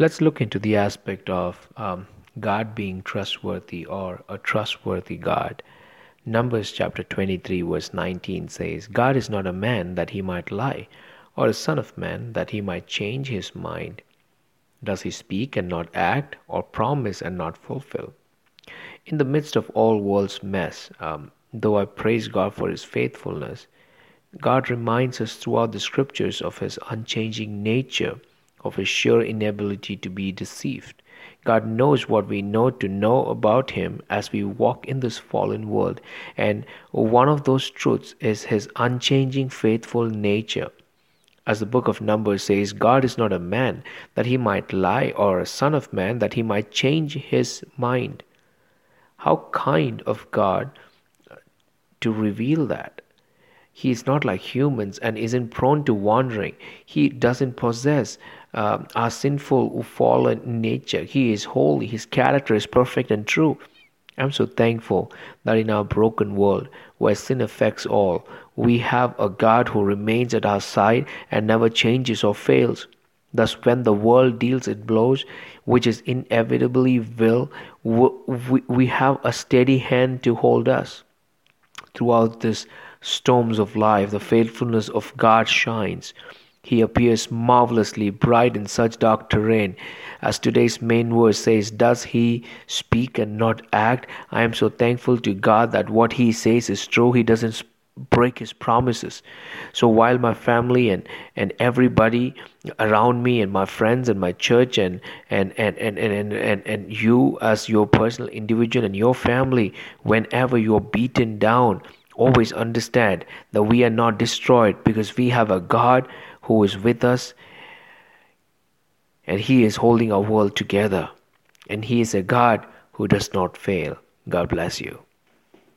Let's look into the aspect of um, God being trustworthy or a trustworthy God. Numbers chapter 23, verse 19 says, God is not a man that he might lie, or a son of man that he might change his mind. Does he speak and not act, or promise and not fulfill? In the midst of all world's mess, um, though I praise God for his faithfulness, God reminds us throughout the scriptures of his unchanging nature of his sure inability to be deceived. God knows what we know to know about him as we walk in this fallen world, and one of those truths is his unchanging faithful nature. As the book of Numbers says, God is not a man that he might lie, or a son of man that he might change his mind. How kind of God to reveal that. He is not like humans and isn't prone to wandering. He doesn't possess uh, our sinful, fallen nature. He is holy. His character is perfect and true. I'm so thankful that in our broken world, where sin affects all, we have a God who remains at our side and never changes or fails. Thus, when the world deals its blows, which is inevitably will, we have a steady hand to hold us. Throughout this storms of life, the faithfulness of God shines. He appears marvelously bright in such dark terrain. As today's main verse says, Does he speak and not act? I am so thankful to God that what he says is true. He doesn't break his promises. So while my family and, and everybody around me and my friends and my church and and, and, and, and, and, and you as your personal individual and your family, whenever you're beaten down, always understand that we are not destroyed because we have a God who is with us and He is holding our world together. And He is a God who does not fail. God bless you.